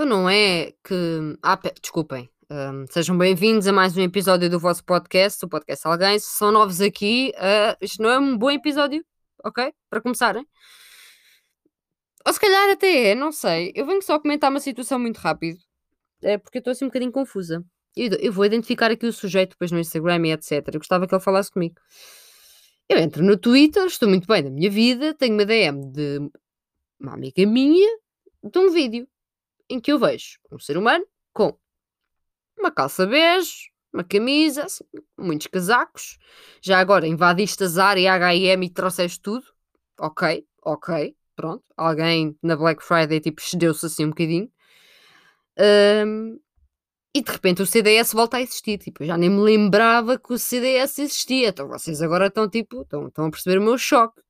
Então não é que. Ah, pe- desculpem. Ahm, sejam bem-vindos a mais um episódio do vosso podcast, o podcast Alguém. Se são novos aqui, ah, isto não é um bom episódio, ok? Para começarem. Ou se calhar até é, não sei. Eu venho só comentar uma situação muito rápido. É porque eu estou assim um bocadinho confusa. Eu, eu vou identificar aqui o sujeito depois no Instagram e etc. Eu gostava que ele falasse comigo. Eu entro no Twitter, estou muito bem na minha vida, tenho uma DM de uma amiga minha de um vídeo em que eu vejo um ser humano com uma calça bege, uma camisa, assim, muitos casacos. Já agora invadiste a Zara e a H&M e trouxeste tudo. Ok, ok, pronto. Alguém na Black Friday tipo cedeu-se assim um bocadinho. Ahm, e de repente o CDS volta a existir. Tipo, eu já nem me lembrava que o CDS existia. Então vocês agora estão tipo, estão, estão a perceber o meu choque.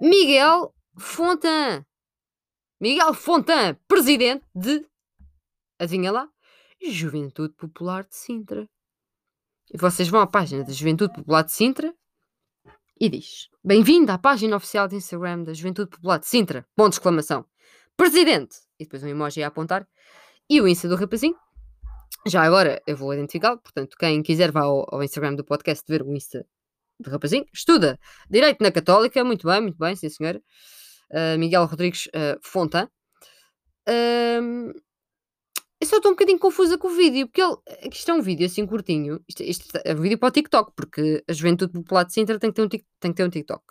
Miguel Fontan. Miguel Fontan, presidente de. Adivinha lá? Juventude Popular de Sintra. E vocês vão à página da Juventude Popular de Sintra e diz: Bem-vindo à página oficial de Instagram da Juventude Popular de Sintra. Ponto de exclamação. Presidente! E depois um emoji a apontar. E o Insta do rapazinho. Já agora eu vou identificá-lo, portanto, quem quiser vá ao, ao Instagram do podcast ver o Insta do rapazinho. Estuda Direito na Católica, muito bem, muito bem, sim senhora. Uh, Miguel Rodrigues uh, Fontan. Ahm, eu só estou um bocadinho confusa com o vídeo, porque ele, é que isto é um vídeo assim curtinho. Isto, isto é um vídeo para o TikTok, porque a Juventude Popular de Sintra tem que ter um, tic- tem que ter um TikTok.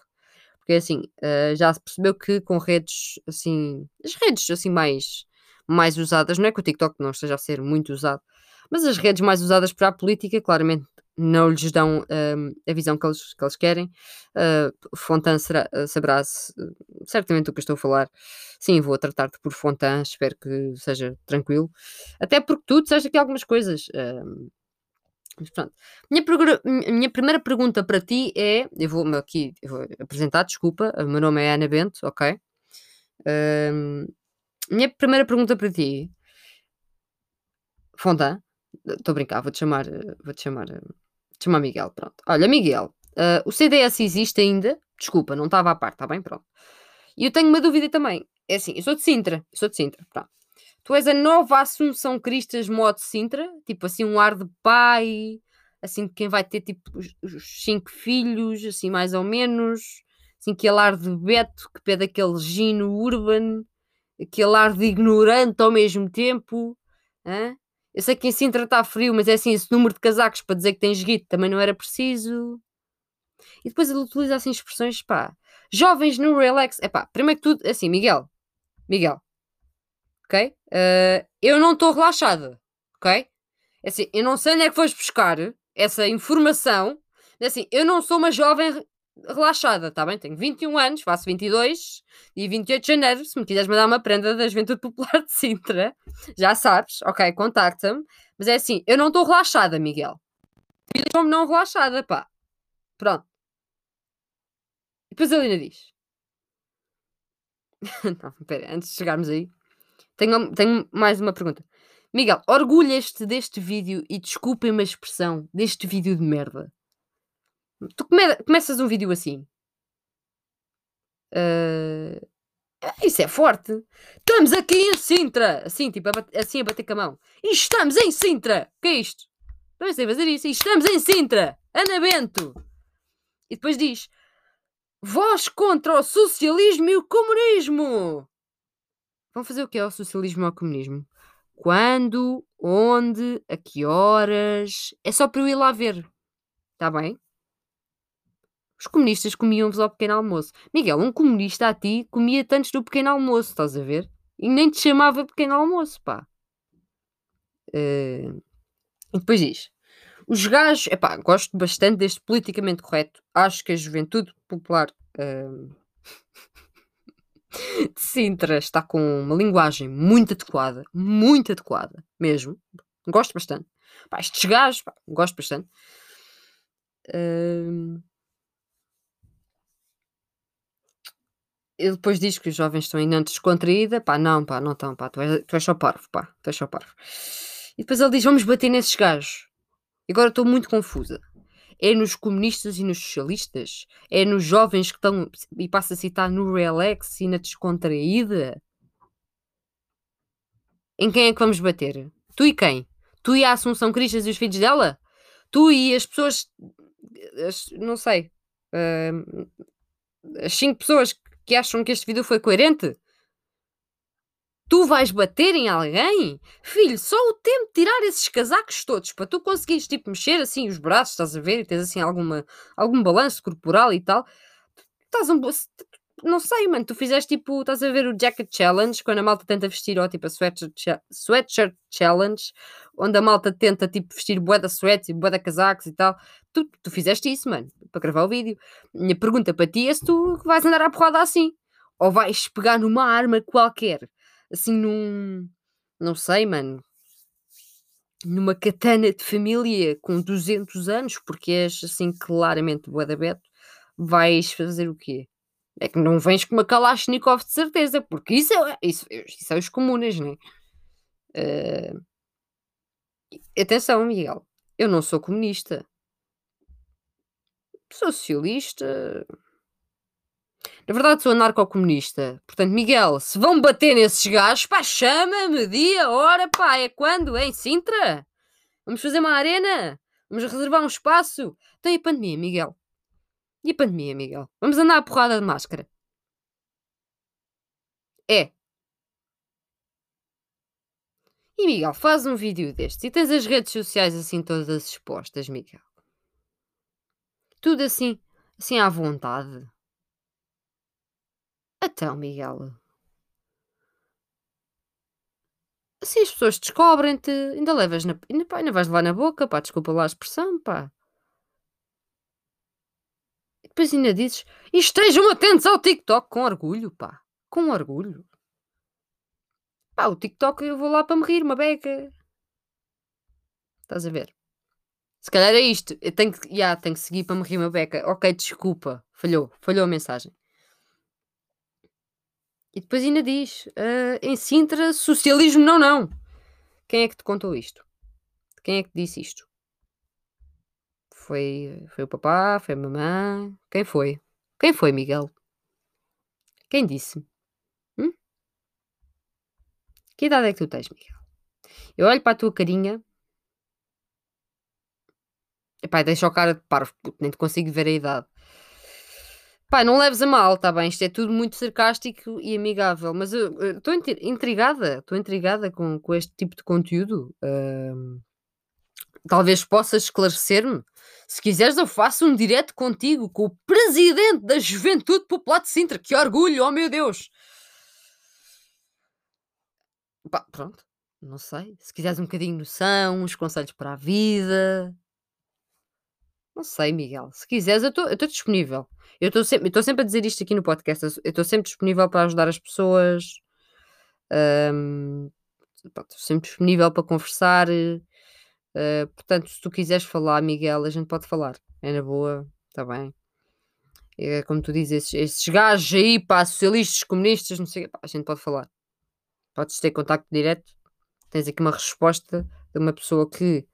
Porque assim, ah, já se percebeu que com redes assim, as redes assim mais, mais usadas, não é que o TikTok não esteja a ser muito usado, mas as redes mais usadas para a política, claramente não lhes dão ahm, a visão que eles, que eles querem. Uh, Fontan será, saberá certamente do que estou a falar. Sim, vou tratar-te por Fontan, espero que seja tranquilo. Até porque tu disseste aqui algumas coisas. ahm, mas pronto. Minha, minha primeira pergunta para ti é: eu vou aqui eu vou apresentar, desculpa, o meu nome é Ana Bento, ok? Ahm, minha primeira pergunta para ti, Fontan, estou a brincar, vou-te chamar, vou-te chamar, chamar Miguel, pronto. Olha, Miguel, ah, o CDS existe ainda? Desculpa, não estava à parte, está bem? Pronto. E eu tenho uma dúvida também. É assim, eu sou de Sintra, sou de Sintra, pronto. Tu és a nova Assunção Cristas modo Sintra? Tipo assim, um ar de pai, assim, quem vai ter tipo os, os cinco filhos, assim, mais ou menos. Assim, aquele ar de Beto que pede aquele gino urban, aquele ar de ignorante ao mesmo tempo. hã? Eu sei que em Sintra está frio, mas é assim, esse número de casacos para dizer que tens guito também não era preciso. E depois ele utiliza assim expressões, pá, jovens no relax. É pá, primeiro que tudo, assim, Miguel, Miguel, ok? Eh, eu não estou relaxada, ok? É assim, eu não sei onde é que foste buscar essa informação. É assim, eu não sou uma jovem relaxada, tá bem? Tenho 21 anos, faço 22 e 28 de janeiro. Se me quiseres mandar uma prenda da Juventude Popular de Sintra, já sabes, ok? Contacta-me. Mas é assim, eu não estou relaxada, Miguel. E deixou-me não relaxada, pá. Pronto. E depois a Lina diz: Não, espera, antes de chegarmos aí, tenho, tenho mais uma pergunta. Miguel, orgulhas-te deste vídeo e desculpem-me a expressão, deste vídeo de merda. Tu come- começas um vídeo assim. Ah, isso é forte. Estamos aqui em Sintra. Assim, tipo, a assim a bater com a mão. E estamos em Sintra. O que é isto? Não sei fazer isso. E estamos em Sintra. Ana Bento. E depois diz: Voz contra o socialismo e o comunismo. Vão fazer o que é o socialismo ou o comunismo? Quando, onde, a que horas? É só para eu ir lá ver. Está bem? Os comunistas comiam-vos ao pequeno almoço. Miguel, um comunista a ti comia-te antes do pequeno almoço, estás a ver? E nem te chamava pequeno almoço, pá. Eh, E depois diz: os gajos, epá, gosto bastante deste politicamente correto. Acho que a juventude popular ahm, de Sintra está com uma linguagem muito adequada, muito adequada, mesmo. Gosto bastante. Pá, estes gajos, pá, gosto bastante. Ahm, Ele depois diz que os jovens estão ainda descontraída. Pá, não, pá, não estão, pá, tu és, tu és só parvo, pá, tu és só parvo. E depois ele diz: vamos bater nesses gajos. E agora estou muito confusa. É nos comunistas e nos socialistas? É nos jovens que estão, e passa a citar, no relax e na descontraída? Em quem é que vamos bater? Tu e quem? Tu e a Assunção Cristas e os filhos dela? Tu e as pessoas. As, não sei. Uh, as cinco pessoas que acham que este vídeo foi coerente? Tu vais bater em alguém? Filho, só o tempo de tirar esses casacos todos para tu conseguires tipo mexer assim os braços, estás a ver? E tens assim alguma, algum balanço corporal e tal. Estás um, não sei, mano, tu fizeste tipo, estás a ver o Jacket Challenge, quando a malta tenta vestir, ó, tipo a Sweatshirt, sweatshirt Challenge, onde a malta tenta tipo vestir bué sweats e bué casacos e tal. Tu, tu fizeste isso, mano, para gravar o vídeo. Minha pergunta para ti é se tu vais andar à porrada assim, ou vais pegar numa arma qualquer, assim num, não sei, mano, numa katana de família com 200 anos, porque és assim claramente bué da beto, vais fazer o quê? É que não vens com uma Kalashnikov de certeza, porque isso é, isso, isso é os comunes, não é? Uh, atenção, Miguel, eu não sou comunista. Sou socialista. Na verdade, sou anarco-comunista. Portanto, Miguel, se vão bater nesses gajos, pá, chama-me, dia, hora, pá, é quando? É em Sintra? Vamos fazer uma arena? Vamos reservar um espaço? Tem a pandemia, Miguel. E a pandemia, Miguel? Vamos andar à porrada de máscara? É. E Miguel, faz um vídeo destes e tens as redes sociais assim todas expostas, Miguel. Tudo assim, assim à vontade. Então, Miguel. Assim as pessoas descobrem-te, ainda levas na. Ainda, pá, ainda vais levar na boca, pá, desculpa lá a expressão, pá. Depois ainda dizes, e estejam atentos ao TikTok com orgulho, pá. Com orgulho. Pá, o TikTok eu vou lá para me rir, uma beca. Estás a ver? Se calhar é isto. Eu tenho que, yeah, tenho que seguir para me rir uma beca. Ok, desculpa. Falhou. Falhou a mensagem. E depois ainda diz: uh, em Sintra, socialismo não, não. Quem é que te contou isto? Quem é que disse isto? Foi, foi o papá? Foi a mamãe? Quem foi? Quem foi, Miguel? Quem disse? Hum? Que idade é que tu tens, Miguel? Eu olho para a tua carinha. Epá, deixa o cara de parvo, nem te consigo ver a idade. Pá, não leves a mal, tá bem? Isto é tudo muito sarcástico e amigável, mas eu estou intrigada, estou intrigada com, com este tipo de conteúdo. Uh, talvez possas esclarecer-me. Se quiseres, eu faço um direto contigo, com o presidente da Juventude Popular de Sintra. Que orgulho, oh meu Deus! Pá, pronto, não sei. Se quiseres um bocadinho de noção, uns conselhos para a vida. Não sei, Miguel. Se quiseres, eu estou disponível. Eu estou sempre, sempre a dizer isto aqui no podcast. Eu estou sempre disponível para ajudar as pessoas. Estou sempre disponível para conversar. Uh, portanto, se tu quiseres falar, Miguel, a gente pode falar. É na boa, está bem. É, como tu dizes, esses, esses gajos aí, pá, socialistas, comunistas, não sei, pá, a gente pode falar. Podes ter contacto direto. Tens aqui uma resposta de uma pessoa que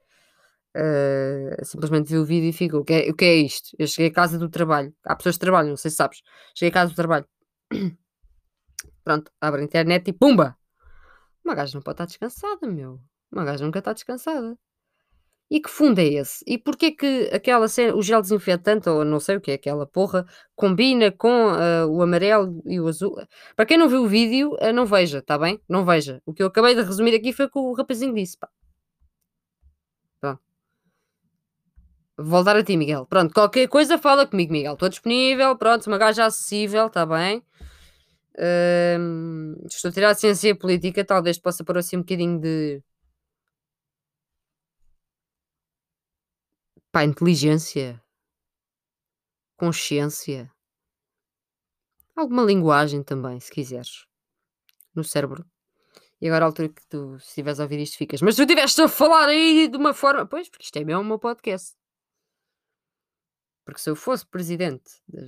uh, simplesmente viu o vídeo e fica: o que, é, o que é isto? Eu cheguei a casa do trabalho. Há pessoas que trabalham, não sei se sabes. Cheguei a casa do trabalho. Pronto, abre a internet e pumba! Uma gaja não pode estar descansada, meu. Uma gaja nunca está descansada. E que fundo é esse? E porquê que aquela o gel desinfetante, ou não sei o que é aquela porra, combina com uh, o amarelo e o azul? Para quem não viu o vídeo, uh, não veja, tá bem? Não veja. O que eu acabei de resumir aqui foi o que o rapazinho disse, pá. Pronto. Vou voltar a ti, Miguel. Pronto, qualquer coisa fala comigo, Miguel. Estou disponível, pronto, uma gaja acessível, tá bem? Uh, estou a tirar a ciência política, talvez possa pôr assim um bocadinho de Pá, inteligência, consciência, alguma linguagem também, se quiseres, no cérebro. E agora, à altura que tu, se estiveres a ouvir isto, ficas, mas tu estiveste a falar aí de uma forma. Pois, porque isto é mesmo o meu podcast. Porque se eu fosse presidente da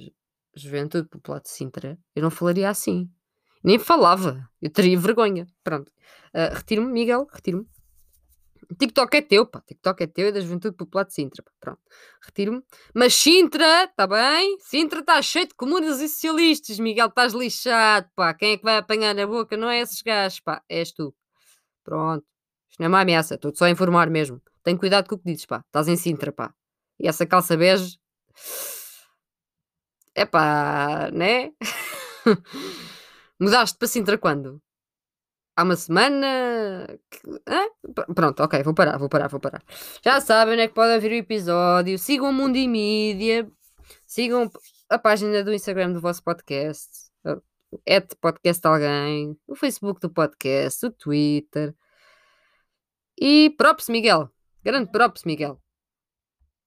Juventude Popular de Sintra, eu não falaria assim. Nem falava. Eu teria vergonha. Pronto. Uh, retiro-me, Miguel, retiro-me. TikTok é teu, pá. TikTok é teu, é da Juventude Popular de Sintra. Pá. Pronto, retiro-me. Mas Sintra, está bem? Sintra está cheio de comunas e socialistas. Miguel, estás lixado, pá. Quem é que vai apanhar na boca? Não é esses gajos, pá. És tu. Pronto. Isto não é uma ameaça, estou-te só a informar mesmo. Tem cuidado com o que dizes, pá. Estás em Sintra, pá. E essa calça bege. É pá, né? Mudaste para Sintra quando? Há uma semana. Pronto, ok, vou parar, vou parar, vou parar. Já sabem, né? Que pode haver o episódio. Sigam o Mundo e Mídia. Sigam a página do Instagram do vosso podcast. É podcast alguém. O Facebook do podcast. O Twitter. E props, Miguel. Grande props, Miguel.